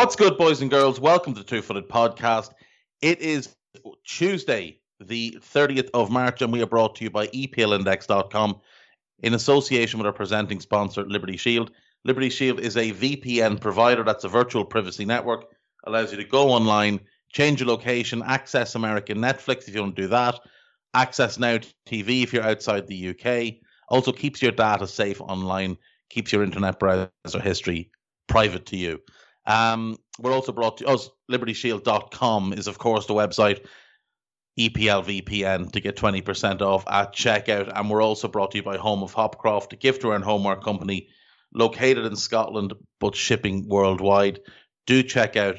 What's good, boys and girls? Welcome to the Two Footed Podcast. It is Tuesday, the 30th of March, and we are brought to you by EPLindex.com in association with our presenting sponsor, Liberty Shield. Liberty Shield is a VPN provider that's a virtual privacy network, allows you to go online, change your location, access American Netflix if you want to do that, access Now TV if you're outside the UK, also keeps your data safe online, keeps your internet browser history private to you. Um, we're also brought to us. LibertyShield.com is, of course, the website. EPLVPN to get 20% off at checkout. And we're also brought to you by Home of Hopcroft, a gift and homework company located in Scotland but shipping worldwide. Do check out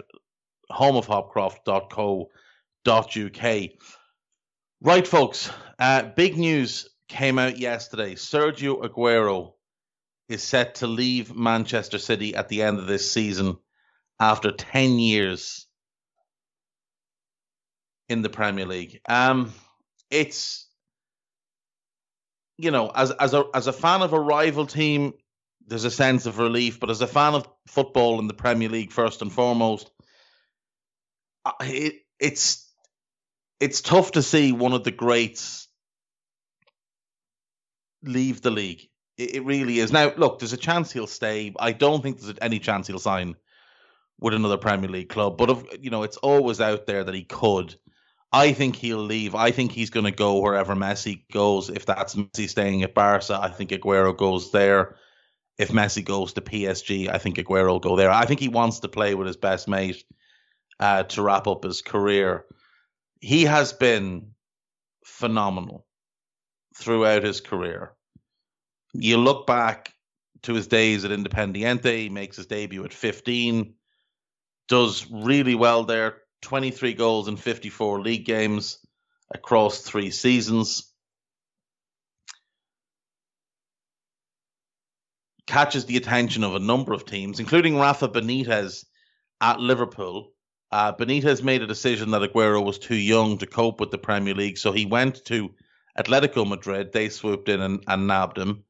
homeofhopcroft.co.uk. Right, folks, uh, big news came out yesterday. Sergio Aguero is set to leave Manchester City at the end of this season after 10 years in the Premier League. Um, it's you know, as as a as a fan of a rival team, there's a sense of relief, but as a fan of football in the Premier League first and foremost, uh, it, it's it's tough to see one of the greats leave the league. It, it really is. Now, look, there's a chance he'll stay. I don't think there's any chance he'll sign with another Premier League club. But if, you know, it's always out there that he could. I think he'll leave. I think he's going to go wherever Messi goes. If that's Messi staying at Barca, I think Aguero goes there. If Messi goes to PSG, I think Aguero will go there. I think he wants to play with his best mate uh, to wrap up his career. He has been phenomenal throughout his career. You look back to his days at Independiente, he makes his debut at 15 does really well there 23 goals in 54 league games across three seasons. Catches the attention of a number of teams, including Rafa Benitez at Liverpool. Uh, Benitez made a decision that Aguero was too young to cope with the Premier League, so he went to Atletico Madrid. They swooped in and, and nabbed him.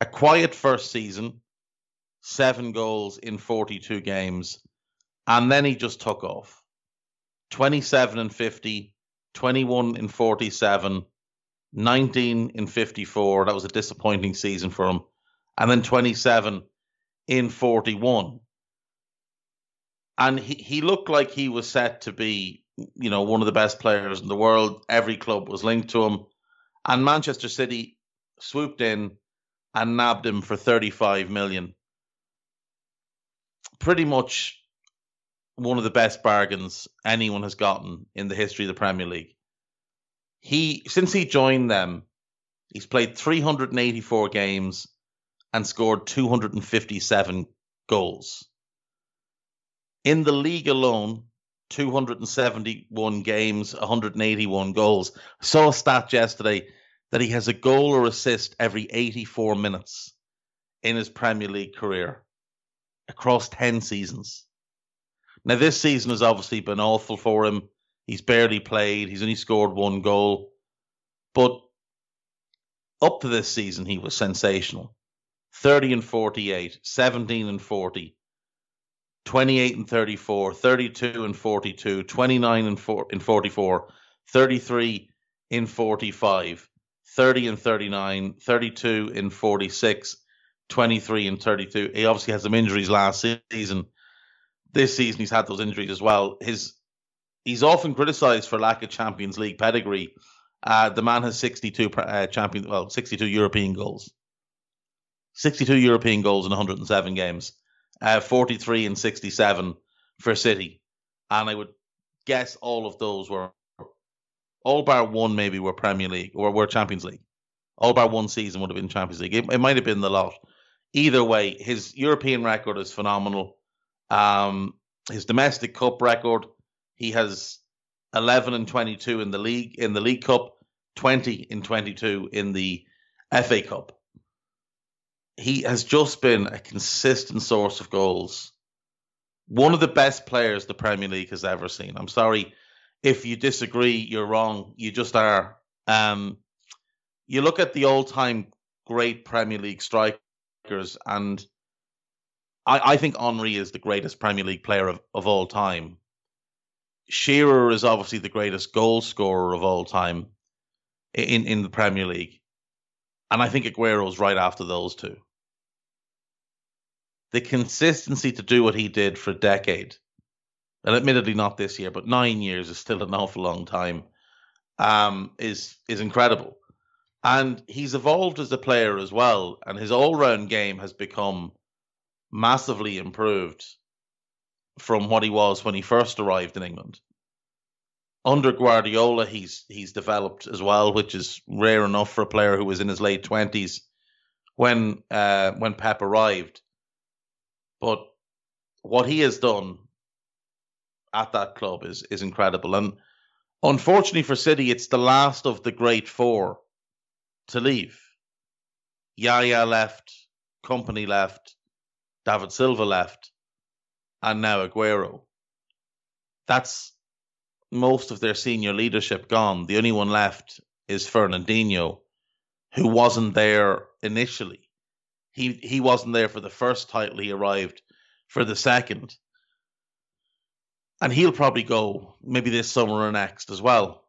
A quiet first season, seven goals in 42 games and then he just took off. 27 and 50 21 in 47 19 in 54 that was a disappointing season for him. And then 27 in 41 and he, he looked like he was set to be you know one of the best players in the world. Every club was linked to him. And manchester city swooped in and nabbed him for 35 million. Pretty much one of the best bargains anyone has gotten in the history of the Premier League. He since he joined them, he's played 384 games and scored 257 goals. In the league alone, 271 games, 181 goals. I saw a stat yesterday that he has a goal or assist every 84 minutes in his Premier League career across 10 seasons. Now, this season has obviously been awful for him. He's barely played. He's only scored one goal. But up to this season, he was sensational 30 and 48, 17 and 40, 28 and 34, 32 and 42, 29 and, four, and 44, 33 in 45, 30 and 39, 32 in 46, 23 and 32. He obviously had some injuries last season. This season he's had those injuries as well. His he's often criticized for lack of Champions League pedigree. Uh, the man has 62 uh, champion, well, 62 European goals. 62 European goals in 107 games. Uh, 43 and 67 for City. And I would guess all of those were all bar one maybe were Premier League or were Champions League. All bar one season would have been Champions League. It, it might have been the lot. Either way, his European record is phenomenal. Um, his domestic cup record, he has 11 and 22 in the league in the League Cup, 20 in 22 in the FA Cup. He has just been a consistent source of goals. One of the best players the Premier League has ever seen. I'm sorry if you disagree, you're wrong. You just are. Um, you look at the all-time great Premier League strikers, and I, I think Henry is the greatest Premier League player of, of all time. Shearer is obviously the greatest goal scorer of all time in, in the Premier League. And I think Aguero's right after those two. The consistency to do what he did for a decade and admittedly not this year, but nine years is still an awful long time, um, is is incredible. And he's evolved as a player as well, and his all round game has become massively improved from what he was when he first arrived in England. Under Guardiola, he's he's developed as well, which is rare enough for a player who was in his late twenties when uh, when Pep arrived. But what he has done at that club is is incredible. And unfortunately for City, it's the last of the great four to leave. Yaya left, Kompany left, David Silva left, and now Aguero. That's most of their senior leadership gone. The only one left is Fernandinho, who wasn't there initially. He he wasn't there for the first title. He arrived for the second and he'll probably go maybe this summer or next as well.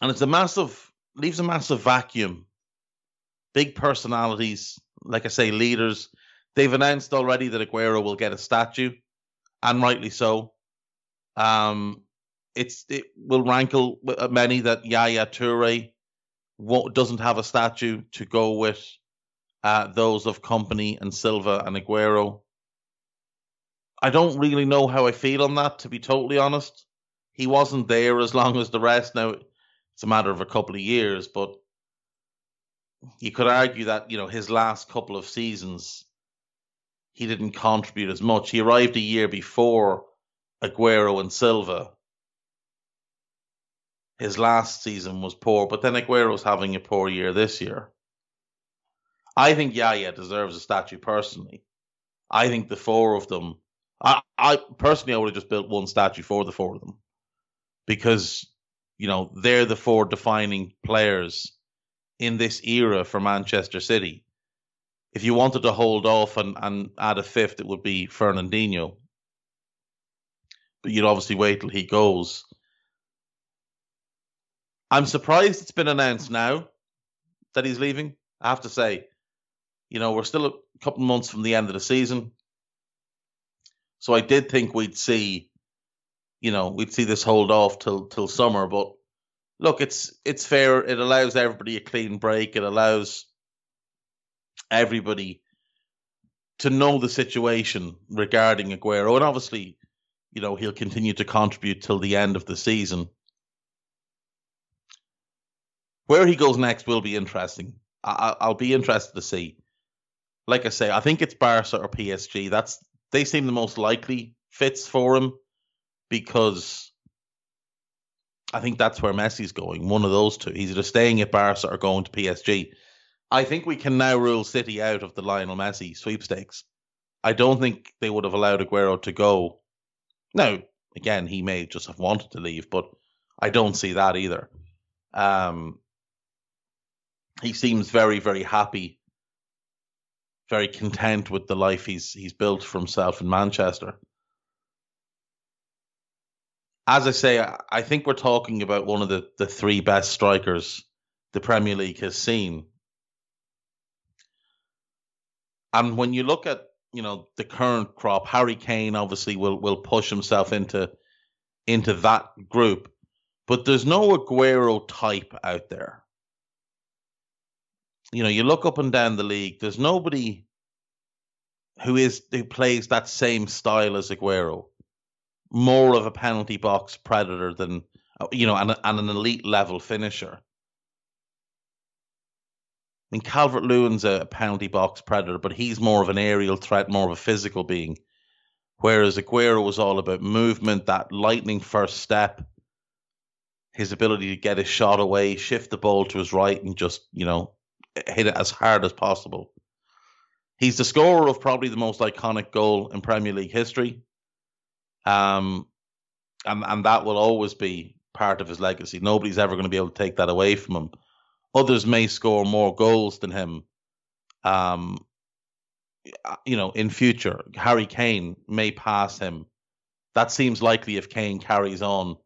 And it's a massive leaves a massive vacuum. Big personalities, like I say, leaders. They've announced already that Aguero will get a statue, and rightly so. Um, it's it will rankle many that Yaya Toure doesn't have a statue to go with uh, those of Kompany and Silva and Aguero. I don't really know how I feel on that, to be totally honest. He wasn't there as long as the rest. Now, it's a matter of a couple of years, but you could argue that, you know, his last couple of seasons, he didn't contribute as much. He arrived a year before Aguero and Silva. His last season was poor, but then Aguero's having a poor year this year. I think Yaya deserves a statue personally. I think the four of them I, I personally, I would have just built one statue for the four of them because you know they're the four defining players in this era for Manchester City. If you wanted to hold off and, and add a fifth, it would be Fernandinho. But you'd obviously wait till he goes. I'm surprised it's been announced now that he's leaving. I have to say, you know, we're still a couple of months from the end of the season. So I did think we'd see, you know, we'd see this hold off till till summer. But look, it's it's fair. It allows everybody a clean break. It allows everybody to know the situation regarding Aguero, and obviously, you know, he'll continue to contribute till the end of the season. Where he goes next will be interesting. I, will be interested to see. Like I say, I think it's Barca or PSG. That's they seem the most likely fits for him because I think that's where Messi's going. One of those two. He's either staying at Barca or going to PSG. I think we can now rule City out of the Lionel Messi sweepstakes. I don't think they would have allowed Aguero to go. Now, again, he may just have wanted to leave, but I don't see that either. Um, he seems very, very happy very content with the life he's he's built for himself in Manchester. As I say, I think we're talking about one of the, the three best strikers the Premier League has seen. And when you look at you know the current crop, Harry Kane obviously will will push himself into into that group, but there's no Aguero type out there. You know, you look up and down the league. There's nobody who is who plays that same style as Aguero, more of a penalty box predator than you know, and, and an elite level finisher. I mean, Calvert Lewin's a penalty box predator, but he's more of an aerial threat, more of a physical being. Whereas Aguero was all about movement, that lightning first step, his ability to get his shot away, shift the ball to his right, and just, you know, hit it as hard as possible. He's the scorer of probably the most iconic goal in Premier League history. Um, and, and that will always be part of his legacy. Nobody's ever going to be able to take that away from him. Others may score more goals than him. Um, you know, in future, Harry Kane may pass him. That seems likely if Kane carries on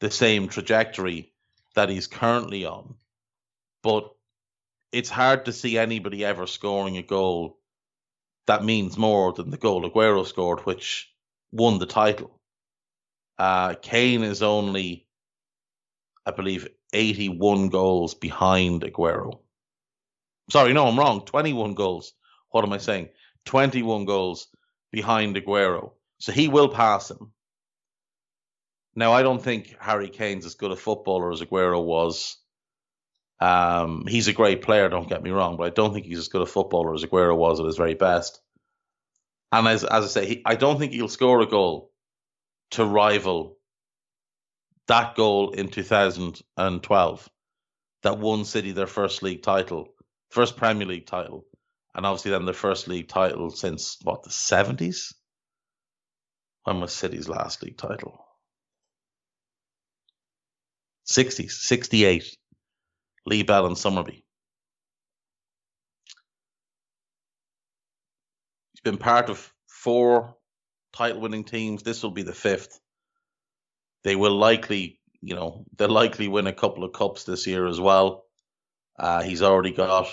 the same trajectory that he's currently on. But it's hard to see anybody ever scoring a goal that means more than the goal Aguero scored, which won the title. Uh, Kane is only, I believe, 81 goals behind Aguero. Sorry, no, I'm wrong. 21 goals. What am I saying? 21 goals behind Aguero. So he will pass him. Now, I don't think Harry Kane's as good a footballer as Aguero was. Um, he's a great player, don't get me wrong, but I don't think he's as good a footballer as Aguero was at his very best. And as, as I say, he, I don't think he'll score a goal to rival that goal in 2012 that won City their first league title, first Premier League title, and obviously then their first league title since what the 70s. When was City's last league title? 60s, 68. Lee Bell and Summerbee. He's been part of four title winning teams. This will be the fifth. They will likely, you know, they'll likely win a couple of cups this year as well. Uh, he's already got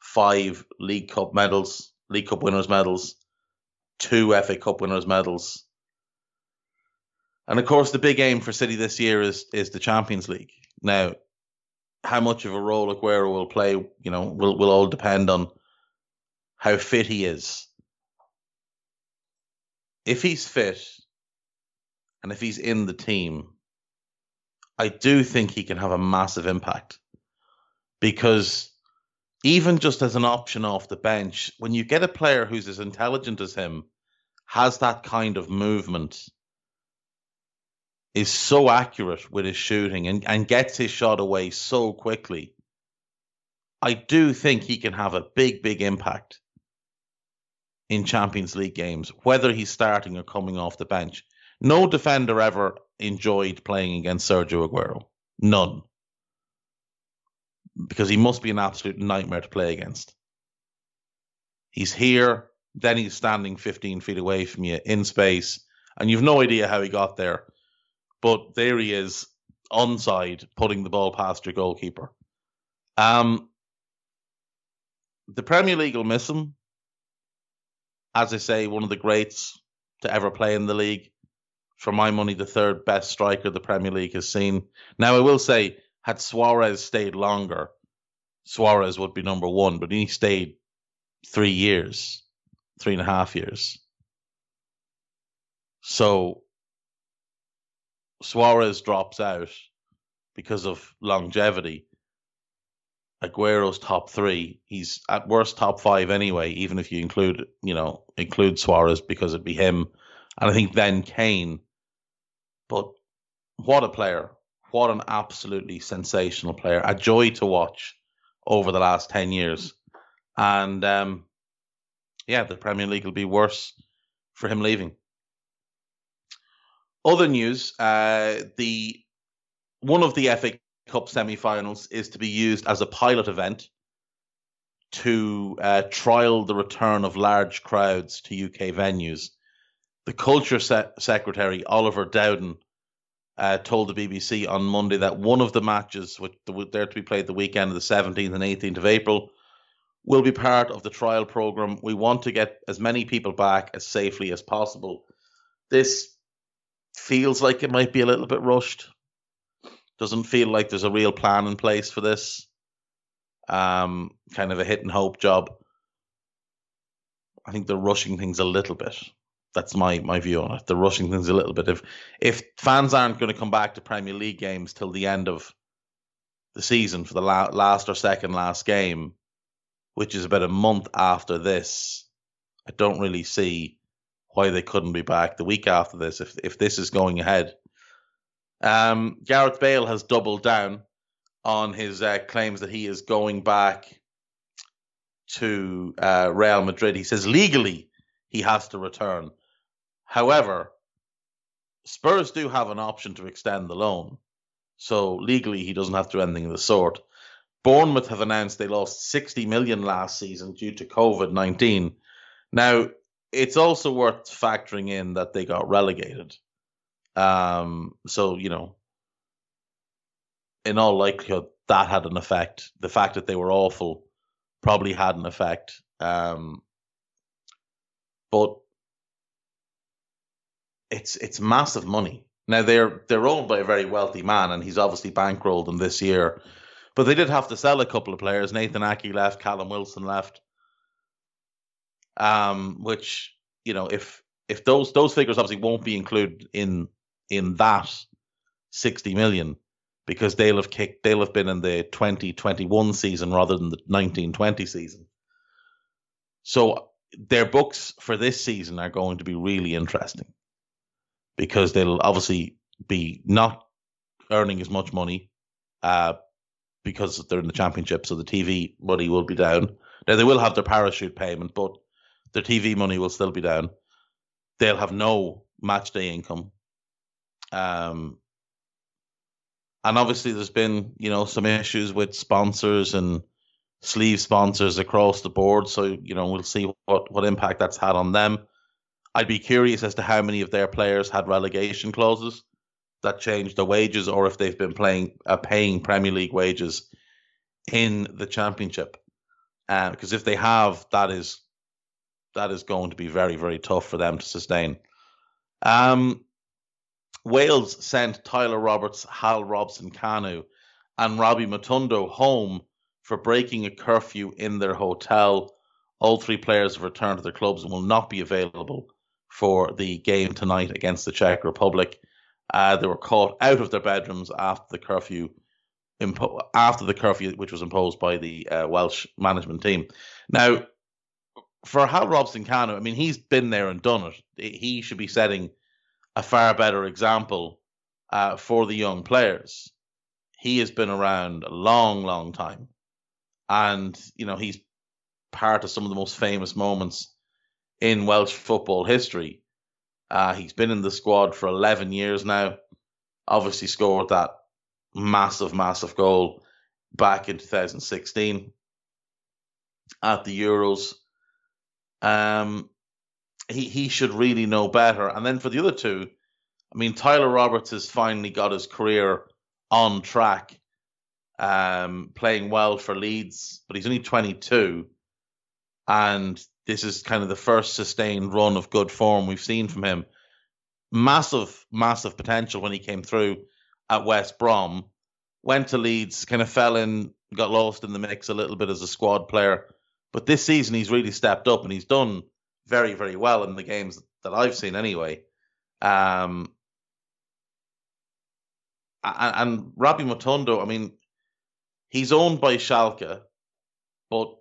five League Cup medals, League Cup winners' medals, two FA Cup winners' medals. And of course, the big aim for City this year is is the Champions League. Now, how much of a role Aguero will play, you know, will will all depend on how fit he is. If he's fit, and if he's in the team, I do think he can have a massive impact. Because even just as an option off the bench, when you get a player who's as intelligent as him, has that kind of movement, is so accurate with his shooting and, and gets his shot away so quickly, I do think he can have a big, big impact in Champions League games, whether he's starting or coming off the bench. No defender ever enjoyed playing against Sergio Aguero. None. Because he must be an absolute nightmare to play against. He's here, then he's standing 15 feet away from you in space, and you've no idea how he got there. But there he is, onside, putting the ball past your goalkeeper. Um, the Premier League will miss him. As I say, one of the greats to ever play in the league for my money, the third best striker the Premier League has seen. Now, I will say, had Suarez stayed longer, Suarez would be number one, but he stayed three years, three and a half years. So Suarez drops out because of longevity. Aguero's top three. He's at worst top five anyway, even if you include, you know, include Suarez because it'd be him. And I think then Kane but what a player. What an absolutely sensational player. A joy to watch over the last 10 years. And um, yeah, the Premier League will be worse for him leaving. Other news: uh, the one of the FA Cup semi-finals is to be used as a pilot event to uh, trial the return of large crowds to UK venues the culture se- secretary Oliver Dowden uh, told the BBC on Monday that one of the matches, which they're to be played the weekend of the 17th and 18th of April, will be part of the trial program. We want to get as many people back as safely as possible. This feels like it might be a little bit rushed. Doesn't feel like there's a real plan in place for this. Um, kind of a hit and hope job. I think they're rushing things a little bit. That's my my view on it. They're rushing things a little bit. If if fans aren't going to come back to Premier League games till the end of the season for the la- last or second last game, which is about a month after this, I don't really see why they couldn't be back the week after this if if this is going ahead. Um, Gareth Bale has doubled down on his uh, claims that he is going back to uh, Real Madrid. He says legally he has to return. However, Spurs do have an option to extend the loan. So legally he doesn't have to do anything of the sort. Bournemouth have announced they lost 60 million last season due to COVID 19. Now, it's also worth factoring in that they got relegated. Um, so, you know, in all likelihood, that had an effect. The fact that they were awful probably had an effect. Um, but it's it's massive money. Now they're they're owned by a very wealthy man, and he's obviously bankrolled them this year. But they did have to sell a couple of players. Nathan Ake left, Callum Wilson left. Um, which you know, if if those those figures obviously won't be included in in that sixty million because they'll have kicked they'll have been in the 2021 season rather than the 1920 season. So their books for this season are going to be really interesting because they'll obviously be not earning as much money uh, because they're in the championship, so the TV money will be down. Now they will have their parachute payment, but their TV money will still be down. They'll have no match day income. Um, and obviously there's been you know some issues with sponsors and sleeve sponsors across the board. So you know we'll see what what impact that's had on them. I'd be curious as to how many of their players had relegation clauses that changed their wages, or if they've been playing uh, paying Premier League wages in the Championship. Uh, because if they have, that is that is going to be very very tough for them to sustain. Um, Wales sent Tyler Roberts, Hal Robson Kanu, and Rabbi Matondo home for breaking a curfew in their hotel. All three players have returned to their clubs and will not be available for the game tonight against the Czech Republic. Uh, they were caught out of their bedrooms after the curfew, impo- after the curfew which was imposed by the uh, Welsh management team. Now, for Hal Robson Kanu, I mean, he's been there and done it. He should be setting a far better example uh, for the young players. He has been around a long, long time, and you know he's part of some of the most famous moments in Welsh football history. Uh, he's been in the squad for 11 years now. Obviously, scored that massive, massive goal back in 2016 at the Euros. Um, he he should really know better. And then for the other two, I mean, Tyler Roberts has finally got his career on track, um, playing well for Leeds, but he's only 22, and this is kind of the first sustained run of good form we've seen from him. Massive, massive potential when he came through at West Brom. Went to Leeds, kind of fell in, got lost in the mix a little bit as a squad player. But this season, he's really stepped up and he's done very, very well in the games that I've seen anyway. Um, and, Rabbi Matondo, I mean, he's owned by Schalke, but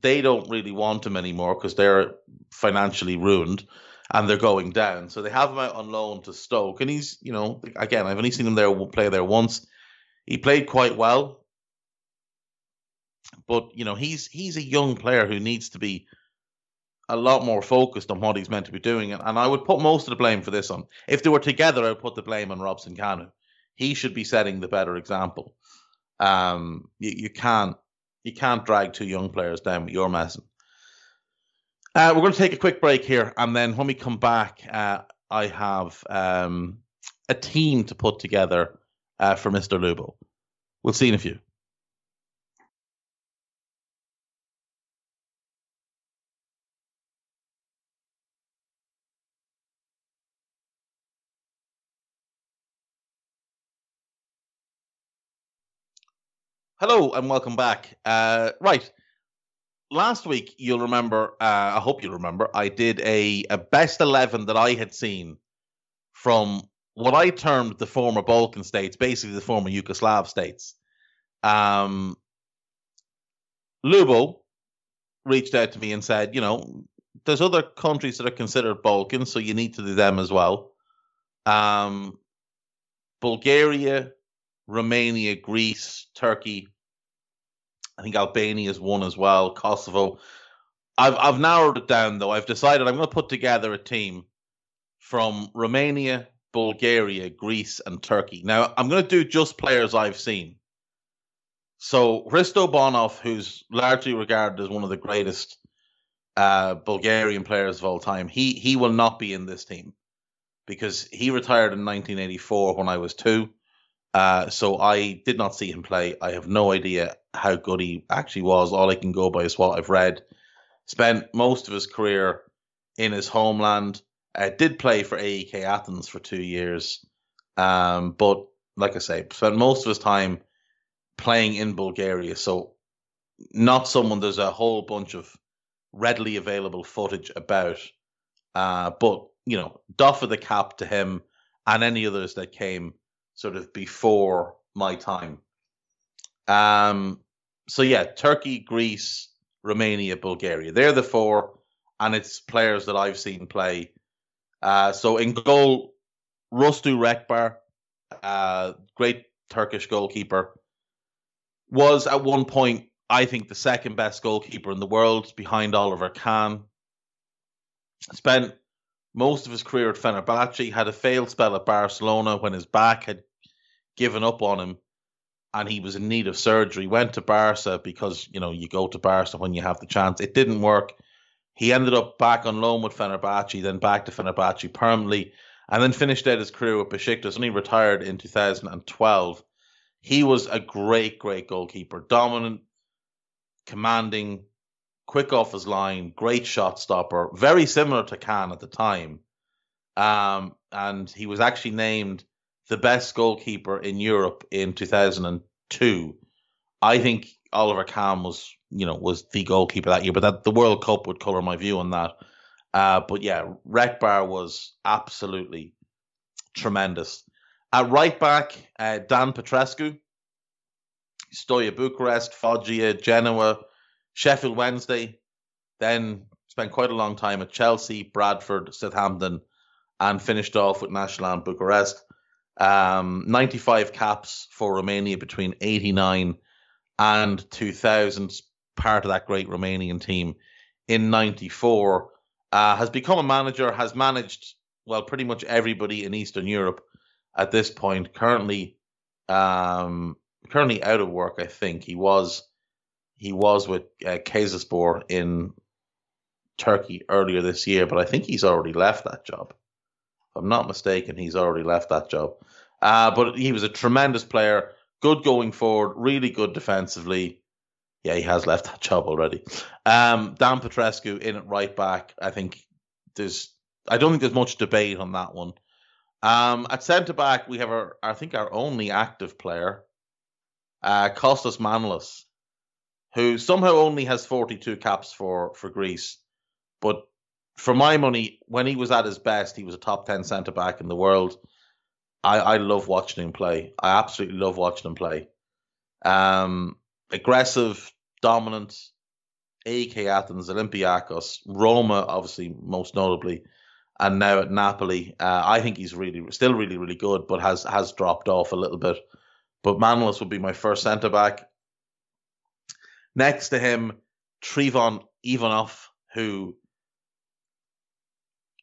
they don't really want him anymore because they're financially ruined and they're going down. So they have him out on loan to Stoke, and he's, you know, again, I've only seen him there play there once. He played quite well, but you know, he's he's a young player who needs to be a lot more focused on what he's meant to be doing, and, and I would put most of the blame for this on. If they were together, I would put the blame on Robson Kanu. He should be setting the better example. Um, you, you can't you can't drag two young players down with your messing. Uh, we're going to take a quick break here, and then when we come back, uh, I have um, a team to put together uh, for Mr. Lubo. We'll see in a few. Hello and welcome back. Uh, right, last week you'll remember. Uh, I hope you remember. I did a, a best eleven that I had seen from what I termed the former Balkan states, basically the former Yugoslav states. Um, Lubo reached out to me and said, you know, there's other countries that are considered Balkan, so you need to do them as well. Um, Bulgaria, Romania, Greece, Turkey. I think Albania is one as well. Kosovo. I've I've narrowed it down though. I've decided I'm going to put together a team from Romania, Bulgaria, Greece, and Turkey. Now I'm going to do just players I've seen. So Hristo Bonev, who's largely regarded as one of the greatest uh, Bulgarian players of all time, he he will not be in this team because he retired in 1984 when I was two. Uh, so I did not see him play. I have no idea how good he actually was. All I can go by is what I've read. Spent most of his career in his homeland. Uh, did play for AEK Athens for two years, um, but like I say, spent most of his time playing in Bulgaria. So not someone there's a whole bunch of readily available footage about. Uh, but you know, doff of the cap to him and any others that came sort of before my time. Um, so yeah, Turkey, Greece, Romania, Bulgaria. They're the four, and it's players that I've seen play. Uh, so in goal, Rustu Recber, uh, great Turkish goalkeeper, was at one point, I think, the second best goalkeeper in the world behind Oliver Kahn. Spent most of his career at Fenerbahce, had a failed spell at Barcelona when his back had given up on him and he was in need of surgery. Went to Barca because, you know, you go to Barca when you have the chance. It didn't work. He ended up back on loan with Fenerbahce, then back to Fenerbahce permanently, and then finished out his career with Besiktas, and he retired in 2012. He was a great, great goalkeeper. Dominant, commanding, quick off his line, great shot stopper, very similar to Kahn at the time. Um, and he was actually named the best goalkeeper in Europe in 2002. I think Oliver Kahn was, you know, was the goalkeeper that year, but that the World Cup would color my view on that. Uh, but yeah, Recber was absolutely tremendous. At right back, uh, Dan Petrescu, Steaua Bucharest, Foggia, Genoa, Sheffield Wednesday, then spent quite a long time at Chelsea, Bradford, Southampton, and finished off with National and Bucharest. Um, 95 caps for Romania between 89 and 2000, part of that great Romanian team in 94. Uh, has become a manager, has managed, well, pretty much everybody in Eastern Europe at this point. Currently, um, currently out of work, I think. He was he was with uh, Kayserispor in Turkey earlier this year, but I think he's already left that job. I'm not mistaken, he's already left that job. Uh, but he was a tremendous player, good going forward, really good defensively. Yeah, he has left that job already. Um, Dan Petrescu in at right back. I think there's, I don't think there's much debate on that one. Um, at centre back, we have our, I think, our only active player, uh, Kostas Manolas who somehow only has 42 caps for, for Greece. But for my money, when he was at his best, he was a top 10 centre back in the world. I, I love watching him play. I absolutely love watching him play. Um, aggressive, dominant, AEK Athens, Olympiacos, Roma, obviously, most notably, and now at Napoli. Uh, I think he's really, still really, really good, but has has dropped off a little bit. But Manolas would be my first centre back. Next to him, Trifon Ivanov, who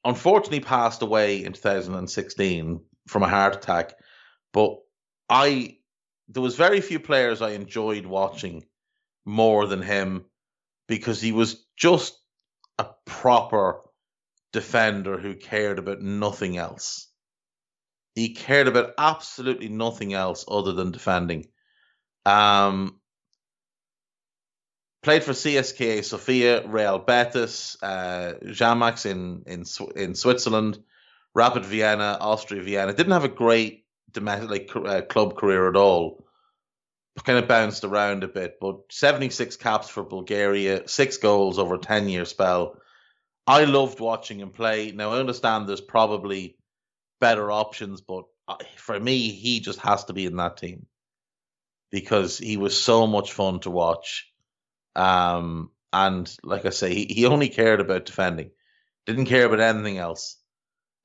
unfortunately passed away in 2016 from a heart attack. But I, there was very few players I enjoyed watching more than him because he was just a proper defender who cared about nothing else. He cared about absolutely nothing else other than defending. Um, played for CSKA Sofia, Real Betis, uh, Xamax in in in Switzerland, Rapid Vienna, Austria Vienna. Didn't have a great domestic uh, club career at all. Kind of bounced around a bit, but 76 caps for Bulgaria, six goals over a 10 year spell. I loved watching him play. Now I understand there's probably better options, but uh, for me, he just has to be in that team because he was so much fun to watch. Um, and like I say, he, he only cared about defending, didn't care about anything else.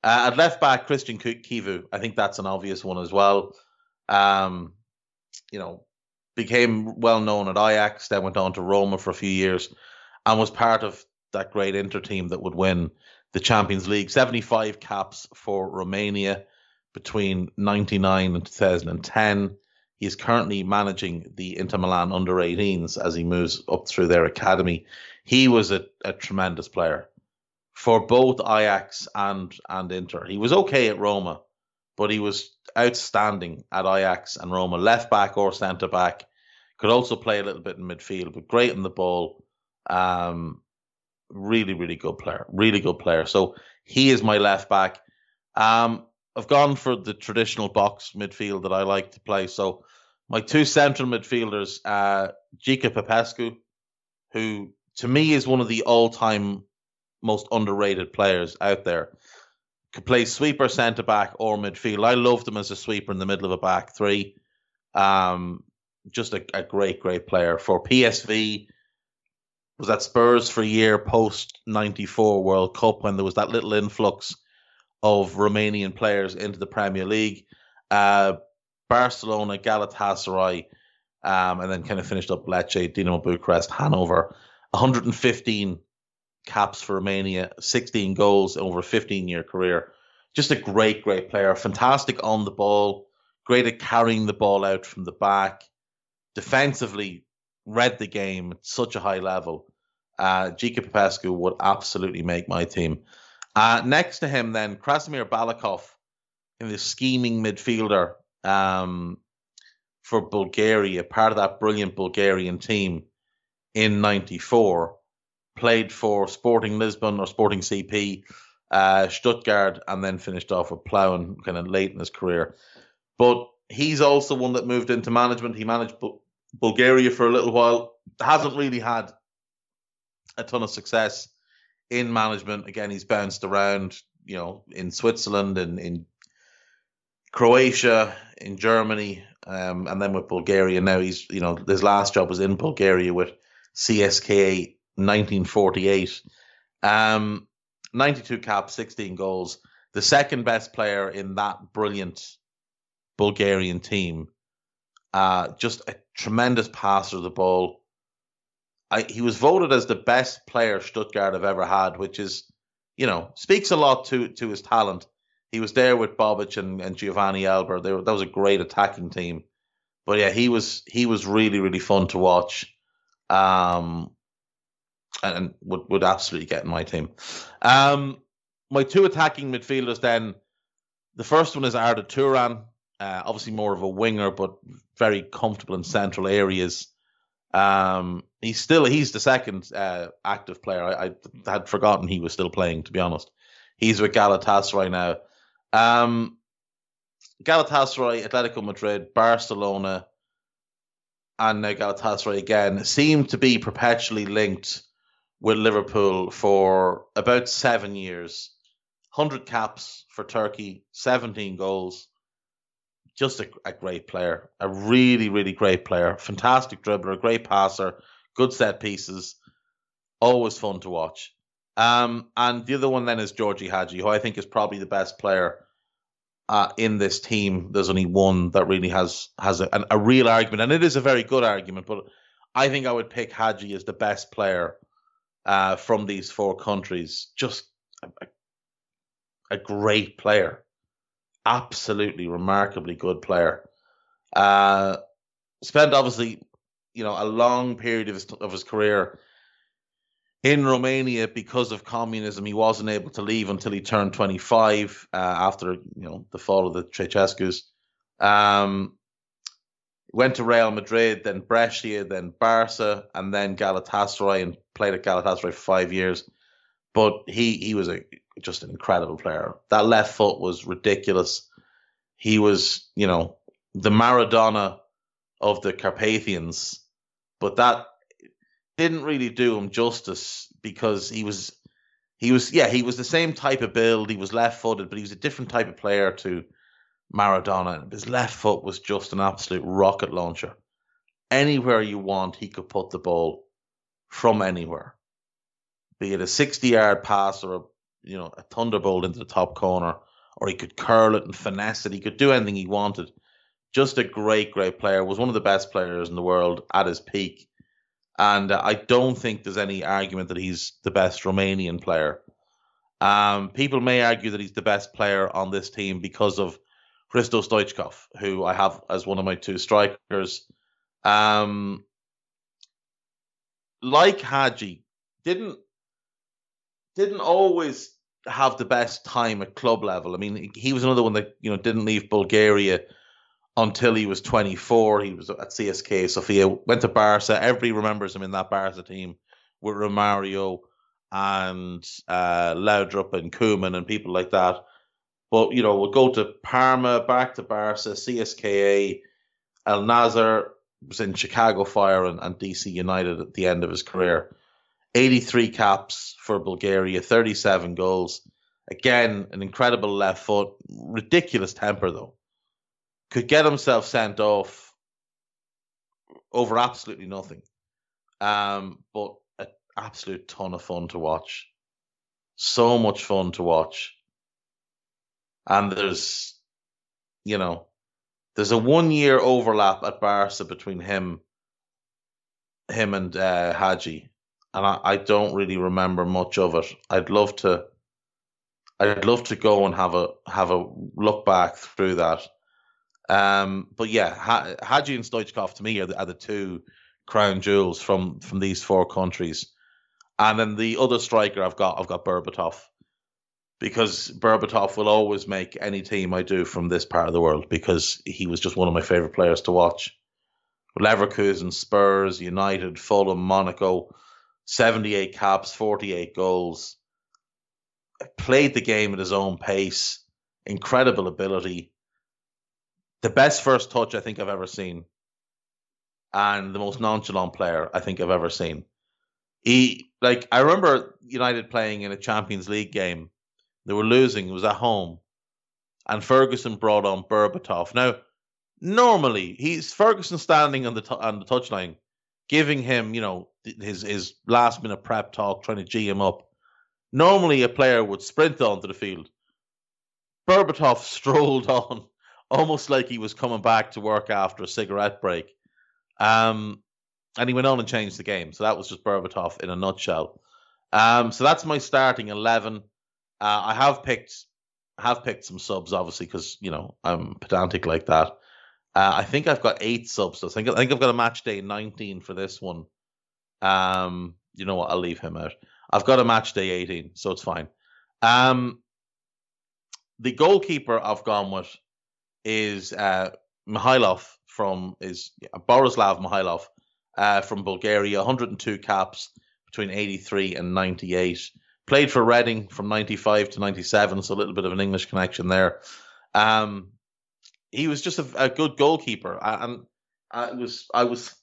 Uh, at left back, Cristian Chivu, I think that's an obvious one as well. Um, you know, became well known at Ajax, then went on to Roma for a few years, and was part of that great Inter team that would win the Champions League. 75 caps for Romania between 99 and 2010. He is currently managing the Inter Milan under 18s as he moves up through their academy. He was a, a tremendous player for both Ajax and and Inter. He was okay at Roma, but he was outstanding at Ajax and Roma, left back or centre back. Could also play a little bit in midfield, but great in the ball. Um, really, really good player. Really good player. So he is my left back. Um, I've gone for the traditional box midfield that I like to play. So my two central midfielders, uh, Gica Popescu, who to me is one of the all-time most underrated players out there. Could play sweeper, centre back, or midfield. I loved him as a sweeper in the middle of a back three. Um, just a, a great, great player for PSV. Was at Spurs for a year post '94 World Cup when there was that little influx of Romanian players into the Premier League. Uh, Barcelona, Galatasaray, um, and then kind of finished up Lecce, Dinamo Bucharest, Hanover. 115 caps for Romania, 16 goals over a 15 year career. Just a great, great player. Fantastic on the ball, great at carrying the ball out from the back. Defensively, read the game at such a high level. Uh, Gica Popescu would absolutely make my team. Uh, next to him, then, Krasimir Balakov, in the scheming midfielder um, for Bulgaria, part of that brilliant Bulgarian team in '94 played for Sporting Lisbon or Sporting CP, uh, Stuttgart, and then finished off with Plauen kind of late in his career. But he's also one that moved into management. He managed Bu- Bulgaria for a little while. Hasn't really had a ton of success in management. Again, he's bounced around, you know, in Switzerland and in Croatia, in Germany, um, and then with Bulgaria. Now he's, you know, his last job was in Bulgaria with CSKA 1948. Um, 92 caps, 16 goals. The second best player in that brilliant Bulgarian team. Uh, just a tremendous passer of the ball. I, he was voted as the best player Stuttgart have ever had, which is, you know, speaks a lot to to his talent. He was there with Bobic and, and Giovane Elber. Were, that was a great attacking team. But yeah, he was he was really really fun to watch. Um, and would, would absolutely get in my team. Um, my two attacking midfielders then, the first one is Arda Turan, uh, obviously more of a winger, but very comfortable in central areas. Um, he's still he's the second uh, active player. I, I, had forgotten he was still playing. To be honest, he's with Galatasaray now. Um, Galatasaray, Atletico Madrid, Barcelona, and now Galatasaray again seem to be perpetually linked with Liverpool for about seven years. 100 caps for Turkey, 17 goals. Just a, a, great player. A really, really great player. Fantastic dribbler, great passer, good set pieces. Always fun to watch. Um, and the other one then is Georgie Hagi, who I think is probably the best player uh, in this team. There's only one that really has has a, a real argument, and it is a very good argument. But I think I would pick Hagi as the best player uh, from these four countries. Just a, a, great player, absolutely remarkably good player. Uh, spent obviously, you know, a long period of his of his career in Romania because of communism. He wasn't able to leave until he turned 25 uh, after you know the fall of the Ceausescu's. Um, went to Real Madrid, then Brescia, then Barca, and then Galatasaray, and played at Galatasaray for five years. But he he was a just an incredible player. That left foot was ridiculous. He was, you know, the Maradona of the Carpathians, but that didn't really do him justice because he was he was yeah he was the same type of build. He was left footed but he was a different type of player to Maradona. His left foot was just an absolute rocket launcher. Anywhere you want he could put the ball from anywhere. Be it a 60 yard pass or a you know a thunderbolt into the top corner or he could curl it and finesse it. He could do anything he wanted. Just a great great player. Was one of the best players in the world at his peak and uh, I don't think there's any argument that he's the best Romanian player. Um, people may argue that he's the best player on this team because of Hristo Stoichkov, who I have as one of my two strikers. Um, like Hagi, didn't didn't always have the best time at club level. I mean, he was another one that you know didn't leave Bulgaria until he was 24. He was at CSKA Sofia, went to Barca. Everybody remembers him in that Barca team with Romario and uh, Laudrup and Koeman and people like that. But, you know, we'll go to Parma, back to Barca, CSKA, El Nasr was in Chicago Fire and, and DC United at the end of his career. 83 caps for Bulgaria, 37 goals. Again, an incredible left foot, ridiculous temper though could get himself sent off over absolutely nothing. Um, but an absolute ton of fun to watch. So much fun to watch. And there's, you know, there's a one year overlap at Barca between him, him and uh, Hagi, and I, I don't really remember much of it. I'd love to, I'd love to go and have a have a look back through that um, but yeah, Hagi and Stoichkov to me are the, are the two crown jewels from from these four countries. And then the other striker I've got, I've got Berbatov, because Berbatov will always make any team I do from this part of the world because he was just one of my favorite players to watch. Leverkusen, Spurs, United, Fulham, Monaco, 78 caps, 48 goals. Played the game at his own pace, incredible ability the best first touch I think I've ever seen, and the most nonchalant player I think I've ever seen. He like I remember United playing in a Champions League game. They were losing. It was at home, and Ferguson brought on Berbatov. Now, normally he's Ferguson standing on the t- on the touchline, giving him you know his his last minute prep talk, trying to g him up. Normally, a player would sprint onto the field. Berbatov strolled on almost like he was coming back to work after a cigarette break. Um, and he went on and changed the game. So that was just Berbatov in a nutshell. Um, so that's my starting eleven. Uh, I have picked have picked some subs, obviously, because you know I'm pedantic like that. Uh, I think I've got eight subs. I think I think I've got a match day 19 for this one. Um, you know what? I'll leave him out. I've got a match day 18, so it's fine. Um, the goalkeeper I've gone with is uh, Mihailov from is Borislav Mihailov uh, from Bulgaria, 102 caps between 83 and 98. Played for Reading from 95 to 97, so a little bit of an English connection there. Um, he was just a, a good goalkeeper, and I was I was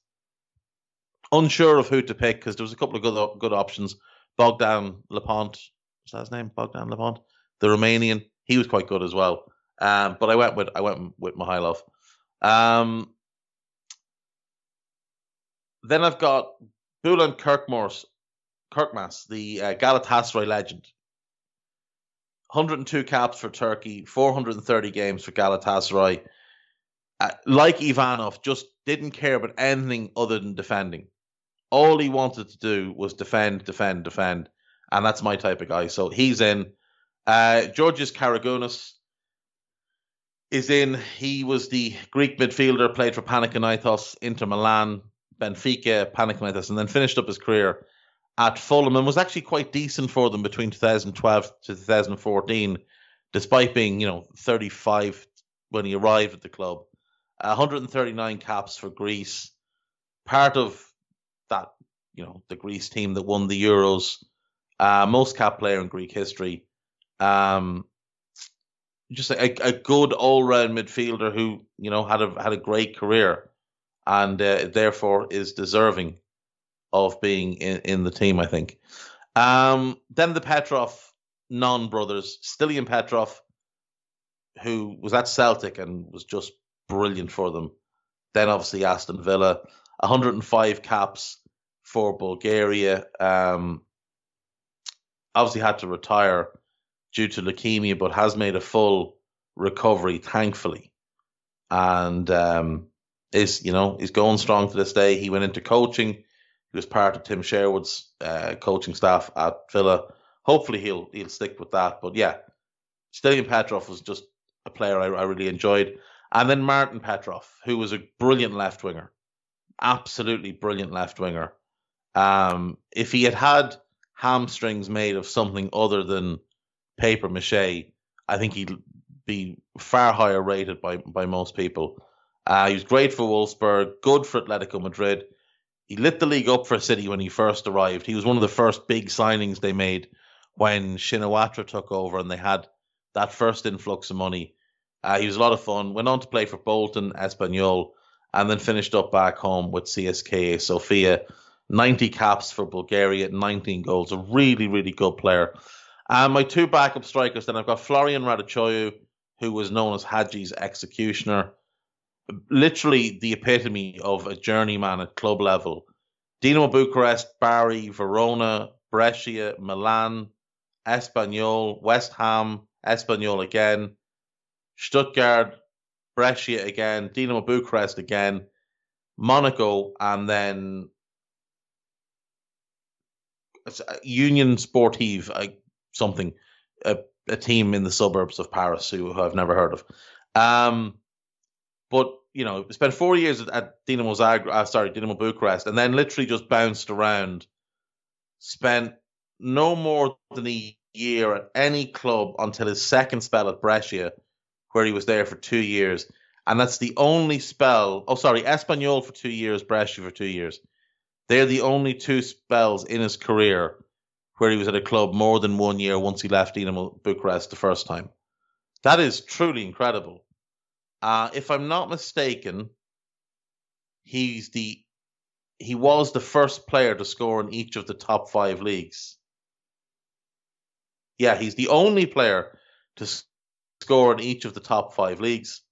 unsure of who to pick because there was a couple of good good options. Bogdan Lobonț, is that his name? Bogdan Lobonț, the Romanian. He was quite good as well. Um, but I went with I went with Mihailov. Um, then I've got Bülent Korkmaz, Korkmaz, the uh, Galatasaray legend. 102 caps for Turkey, 430 games for Galatasaray. Uh, like Ivanov, just didn't care about anything other than defending. All he wanted to do was defend, defend, defend, and that's my type of guy. So he's in. Uh, Georgios Karagounis, is in. He was the Greek midfielder, played for Panathinaikos, Inter Milan, Benfica, Panathinaikos, and then finished up his career at Fulham and was actually quite decent for them between 2012 to 2014, despite being, you know, 35 when he arrived at the club. 139 caps for Greece, part of that, you know, the Greece team that won the Euros, uh, most cap player in Greek history. Um, just a, a good all-round midfielder who, you know, had a had a great career, and uh, therefore is deserving of being in, in the team. I think. Um, then the Petrov non brothers, Stilian Petrov, who was at Celtic and was just brilliant for them. Then obviously Aston Villa, 105 caps for Bulgaria. Um, obviously had to retire due to leukemia, but has made a full recovery, thankfully, and um, is you know is going strong to this day. He went into coaching. He was part of Tim Sherwood's uh, coaching staff at Villa. Hopefully, he'll he'll stick with that. But yeah, Stiliyan Petrov was just a player I, I really enjoyed. And then Martin Petrov, who was a brilliant left winger, absolutely brilliant left winger. Um, if he had had hamstrings made of something other than paper mache, I think he'd be far higher rated by, by most people. Uh, he was great for Wolfsburg, good for Atletico Madrid. He lit the league up for City when he first arrived. He was one of the first big signings they made when Shinawatra took over and they had that first influx of money. Uh, he was a lot of fun. Went on to play for Bolton, Espanyol, and then finished up back home with CSKA Sofia. 90 caps for Bulgaria, 19 goals. A really, really good player. And my two backup strikers, then I've got Florian Raducioiu, who was known as Hagi's executioner. Literally the epitome of a journeyman at club level. Dinamo Bucharest, Bari, Verona, Brescia, Milan, Espanyol, West Ham, Espanyol again, Stuttgart, Brescia again, Dinamo Bucharest again, Monaco, and then uh, Union Sportive, uh, something, a, a, team in the suburbs of Paris who I've never heard of. Um, but you know, spent four years at, at Dinamo Zagreb, uh, sorry, Dinamo Bucharest, and then literally just bounced around. Spent no more than a year at any club until his second spell at Brescia, where he was there for two years. And that's the only spell. Oh, sorry, Espanyol for two years, Brescia for two years. They're the only two spells in his career where he was at a club more than one year once he left Dinamo Bucharest the first time. That is truly incredible. Uh, if I'm not mistaken, he's the he was the first player to score in each of the top five leagues. Yeah, he's the only player to score in each of the top five leagues,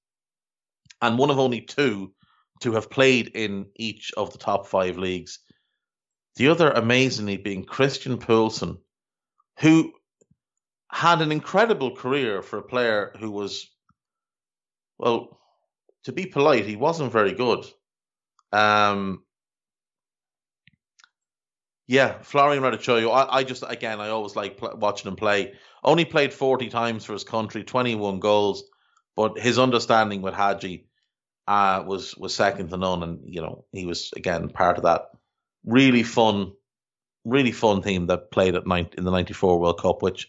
and one of only two to have played in each of the top five leagues. The other, amazingly, being Christian Poulsen, who had an incredible career for a player who was, well, to be polite, he wasn't very good. Um, yeah, Florian Raducioiu. I, I just again, I always like pl- watching him play. Only played forty times for his country, twenty-one goals, but his understanding with Hagi uh, was was second to none, and you know he was again part of that really fun, really fun team that played at night in the '94 World Cup, which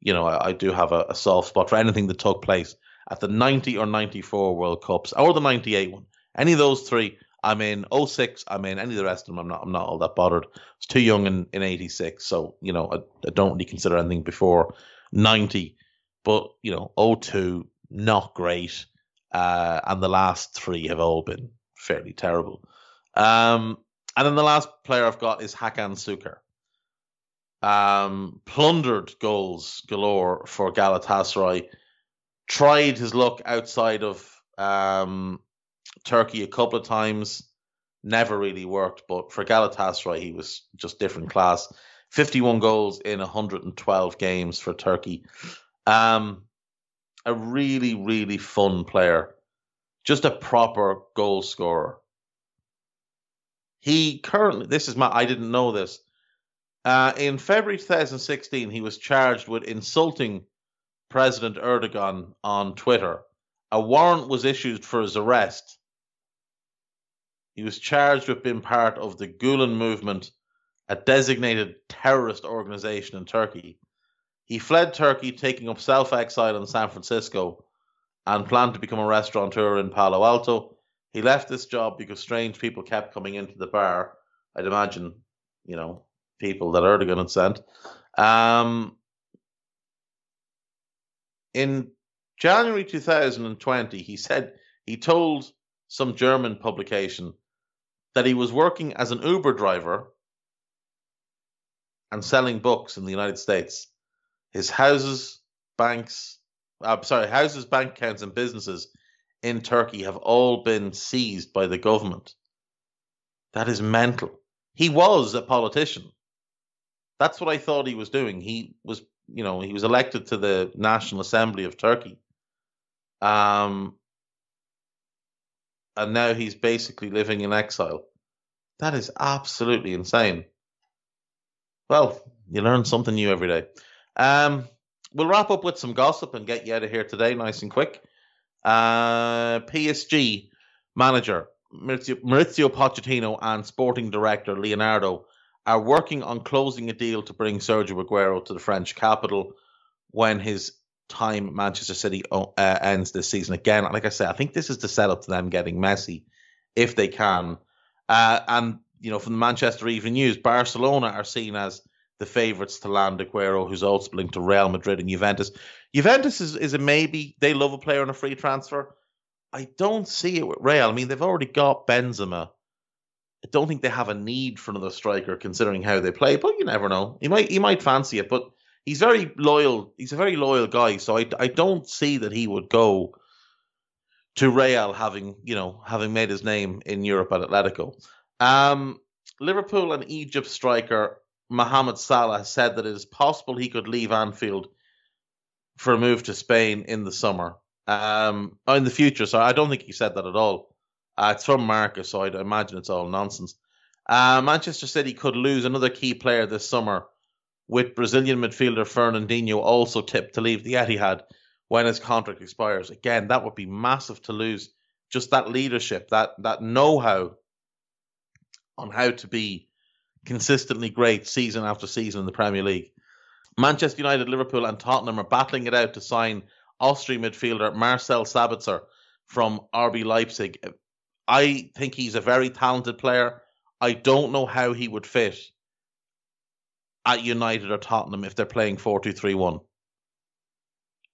you know I, I do have a, a, soft spot for anything that took place at the '90 or '94 World Cups or the '98 one. Any of those three, I'm in 06, I'm in any of the rest of them. I'm not I'm not all that bothered. It's too young in, in 86, so you know I, I don't really consider anything before 90. But you know 02, not great, uh, and the last three have all been fairly terrible. Um, and then the last player I've got is Hakan Şükür. Um, plundered goals galore for Galatasaray. Tried his luck outside of um, Turkey a couple of times, never really worked. But for Galatasaray, he was just different class. 51 goals in 112 games for Turkey. Um, a really, really fun player. Just a proper goal scorer. He currently, this is my, I didn't know this. Uh, in February 2016, he was charged with insulting President Erdogan on Twitter. A warrant was issued for his arrest he was charged with being part of the Gulen movement a designated terrorist organization in Turkey. He fled Turkey, taking up self exile in San Francisco, and planned to become a restaurateur in Palo Alto. He left this job because strange people kept coming into the bar. I'd imagine, you know, people that Erdogan had sent. Um, in January 2020, he said he told some German publication that he was working as an Uber driver and selling books in the United States. His houses, banks, uh, sorry, houses, bank accounts, and businesses in Turkey have all been seized by the government. That is mental. He was a politician. That's what I thought he was doing. He was, you know, he was elected to the National Assembly of Turkey. Um, and now he's basically living in exile. That is absolutely insane. Well, you learn something new every day. Um, we'll wrap up with some gossip and get you out of here today, nice and quick. Uh, PSG manager Mauricio, Mauricio Pochettino and sporting director Leonardo are working on closing a deal to bring Sergio Aguero to the French capital when his time Manchester City uh, ends this season. Again, like I said, I think this is the setup to them getting Messi if they can. Uh, and you know, from the Manchester Evening News, Barcelona are seen as the favourites to land Aguero, who's also linked to Real Madrid and Juventus. Juventus is, is a maybe. They love a player on a free transfer. I don't see it with Real. I mean, they've already got Benzema. I don't think they have a need for another striker, considering how they play. But you never know. He might he might fancy it, but he's very loyal. He's a very loyal guy, so I, I don't see that he would go to Real, having you know having made his name in Europe at Atletico. Um, Liverpool and Egypt striker Mohamed Salah said that it is possible he could leave Anfield for a move to Spain in the summer, um, in the future. So I don't think he said that at all. Uh, it's from Marca, so I'd imagine it's all nonsense. Uh, Manchester City could lose another key player this summer, with Brazilian midfielder Fernandinho also tipped to leave the Etihad when his contract expires. Again, that would be massive to lose. Just that leadership, that that know-how on how to be consistently great season after season in the Premier League. Manchester United, Liverpool, and Tottenham are battling it out to sign Austrian midfielder Marcel Sabitzer from RB Leipzig. I think he's a very talented player. I don't know how he would fit at United or Tottenham if they're playing 4 2 3 1.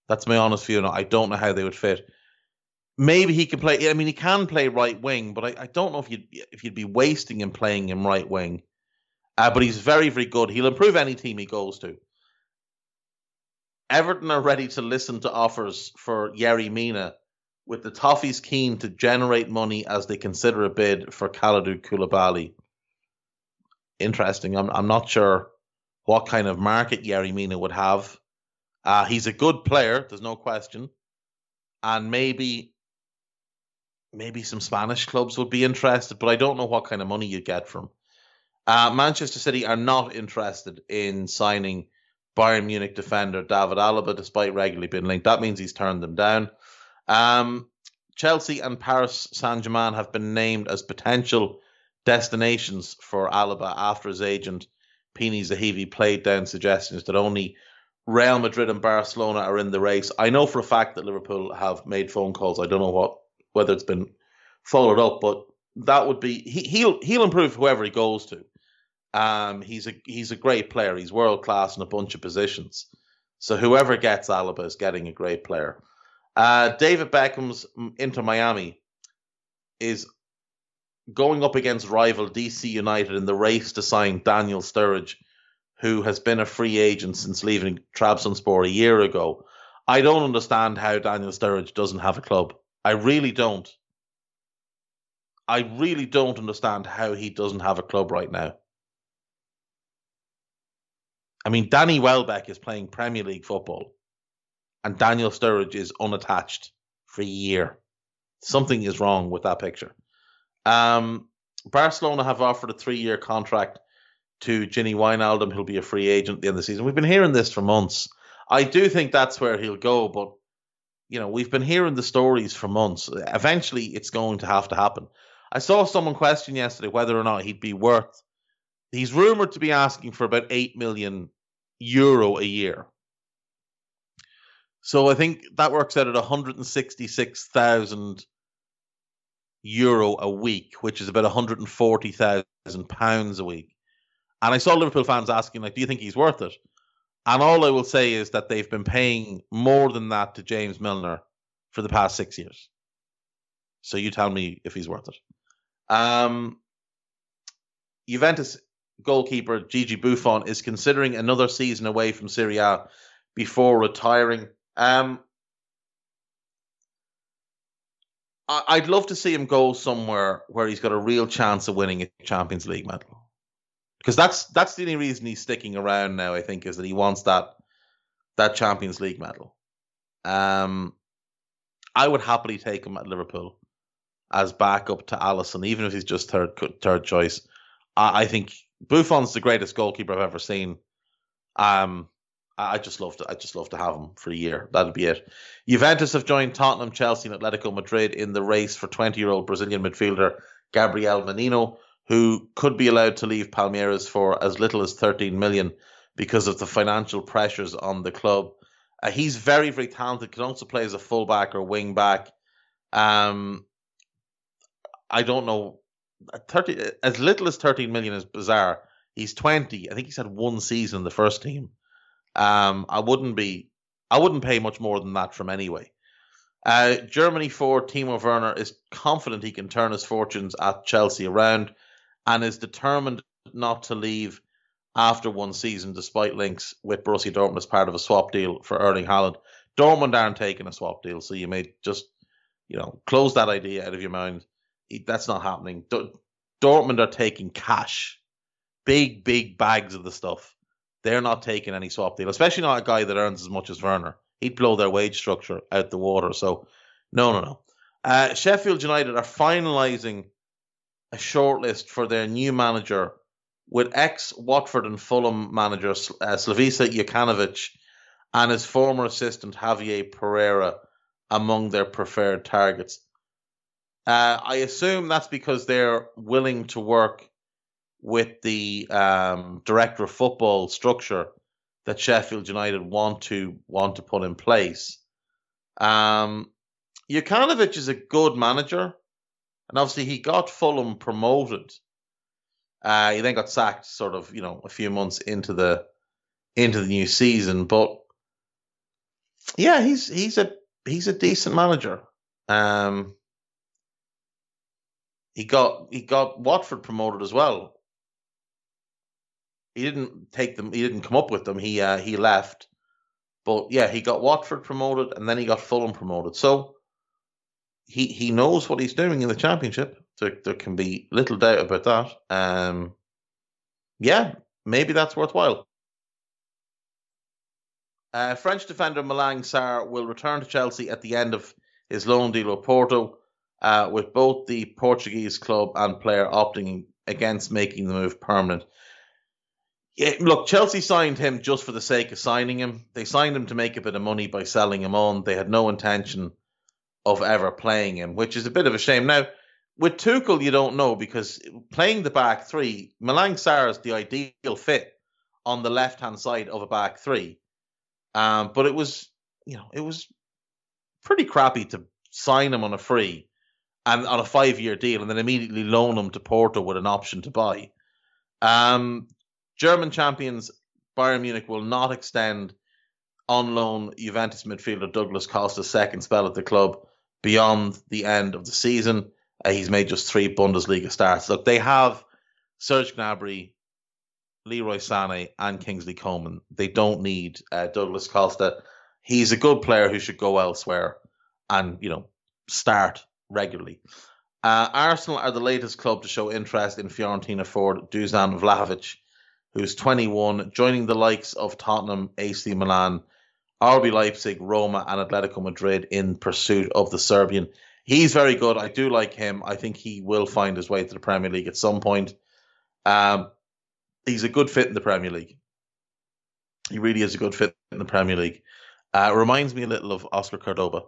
That's my honest view. I don't know how they would fit. Maybe he can play. I mean, he can play right wing, but I, I don't know if you'd if you'd be wasting him playing him right wing. Uh, but he's very, very good. He'll improve any team he goes to. Everton are ready to listen to offers for Yerry Mina, with the Toffees keen to generate money as they consider a bid for Kalidou Koulibaly. Interesting. I'm I'm not sure what kind of market Yerry Mina would have. Uh, he's a good player, there's no question, and maybe maybe some Spanish clubs would be interested, but I don't know what kind of money you get from. Uh, Manchester City are not interested in signing Bayern Munich defender David Alaba, despite regularly being linked. That means he's turned them down. Um, Chelsea and Paris Saint Germain have been named as potential destinations for Alaba after his agent Pini Zahavi played down suggestions that only Real Madrid and Barcelona are in the race. I know for a fact that Liverpool have made phone calls. I don't know what whether it's been followed up, but that would be he, he'll he'll improve whoever he goes to. Um, he's a he's a great player. He's world class in a bunch of positions. So whoever gets Alaba is getting a great player. Uh, David Beckham's Inter Miami is going up against rival DC United in the race to sign Daniel Sturridge, who has been a free agent since leaving Trabzonspor a year ago. I don't understand how Daniel Sturridge doesn't have a club. I really don't. I really don't understand how he doesn't have a club right now. I mean, Danny Welbeck is playing Premier League football, and Daniel Sturridge is unattached for a year. Something is wrong with that picture. Um, Barcelona have offered a three-year contract to Gini Wijnaldum. He'll be a free agent at the end of the season. We've been hearing this for months. I do think that's where he'll go, but you know, we've been hearing the stories for months. Eventually, it's going to have to happen. I saw someone question yesterday whether or not he'd be worth he's rumored to be asking for about 8 million euro a year. So I think that works out at 166,000 euro a week, which is about 140,000 pounds a week. And I saw Liverpool fans asking, like, do you think he's worth it? And all I will say is that they've been paying more than that to James Milner for the past six years. So you tell me if he's worth it. Um, Juventus goalkeeper Gigi Buffon is considering another season away from Serie A before retiring. Um, I- would love to see him go somewhere where he's got a real chance of winning a Champions League medal, because that's that's the only reason he's sticking around now. I think is that he wants that that Champions League medal. Um, I would happily take him at Liverpool as backup to Alisson, even if he's just third third choice. I, I think Buffon's the greatest goalkeeper I've ever seen. Um, I just love to I just love to have him for a year. That'd be it. Juventus have joined Tottenham, Chelsea, and Atletico Madrid in the race for 20-year-old Brazilian midfielder Gabriel Menino, who could be allowed to leave Palmeiras for as little as 13 million because of the financial pressures on the club. Uh, he's very, very talented. Can also play as a fullback or wing back. Um, I don't know. 30 as little as 13 million is bizarre. He's 20. I think he's had one season in the first team. Um, I wouldn't be, I wouldn't pay much more than that from anyway. Uh, Germany for Timo Werner is confident he can turn his fortunes at Chelsea around and is determined not to leave after one season, despite links with Borussia Dortmund as part of a swap deal for Erling Haaland. Dortmund aren't taking a swap deal, so you may just, you know, close that idea out of your mind. That's not happening. Dortmund are taking cash, big, big bags of the stuff they're not taking any swap deal, especially not a guy that earns as much as Werner. He'd blow their wage structure out the water. So, no, no, no. Uh, Sheffield United are finalising a shortlist for their new manager with ex Watford and Fulham manager uh, Slavisa Jokanovic and his former assistant Javier Pereira among their preferred targets. Uh, I assume that's because they're willing to work with the um, director of football structure that Sheffield United want to want to put in place. Um, Jokanovic is a good manager, and obviously he got Fulham promoted. Uh, he then got sacked, sort of, you know, a few months into the into the new season. But yeah, he's he's a he's a decent manager. Um, he got he got Watford promoted as well he didn't take them. He didn't come up with them. He uh, he left. But yeah, he got Watford promoted, and then he got Fulham promoted. So he he knows what he's doing in the championship. There, there can be little doubt about that. Um, yeah, maybe that's worthwhile. Uh, French defender Malang Sarr will return to Chelsea at the end of his loan deal with Porto, uh, with both the Portuguese club and player opting against making the move permanent. Yeah, look, Chelsea signed him just for the sake of signing him. They signed him to make a bit of money by selling him on. They had no intention of ever playing him, which is a bit of a shame. Now, with Tuchel, you don't know because playing the back three, Malang Sarr is the ideal fit on the left hand side of a back three. Um, but it was, you know, it was pretty crappy to sign him on a free and on a five year deal and then immediately loan him to Porto with an option to buy. Um, German champions Bayern Munich will not extend on loan Juventus midfielder Douglas Costa's second spell at the club beyond the end of the season. Uh, he's made just three Bundesliga starts. Look, they have Serge Gnabry, Leroy Sané, and Kingsley Coman. They don't need uh, Douglas Costa. He's a good player who should go elsewhere and you know start regularly. Uh, Arsenal are the latest club to show interest in Fiorentina forward Dusan Vlahovic who's 21, joining the likes of Tottenham, AC Milan, RB Leipzig, Roma, and Atletico Madrid in pursuit of the Serbian. He's very good. I do like him. I think he will find his way to the Premier League at some point. Um, he's a good fit in the Premier League. He really is a good fit in the Premier League. Uh, reminds me a little of Oscar Cordoba.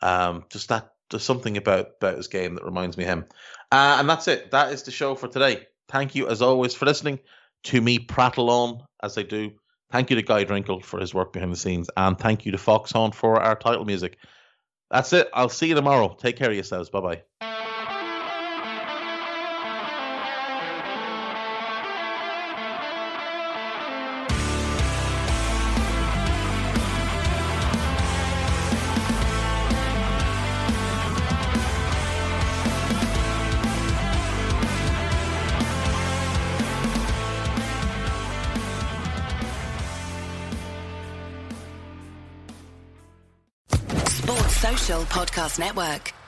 Um, just that, there's something about about his game that reminds me of him. Uh, and that's it. That is the show for today. Thank you as always for listening. to me prattle on as I do. Thank you to Guy Drinkle for his work behind the scenes, and thank you to Foxhound for our title music. That's it. I'll see you tomorrow. Take care of yourselves. Bye bye. Podcast Network.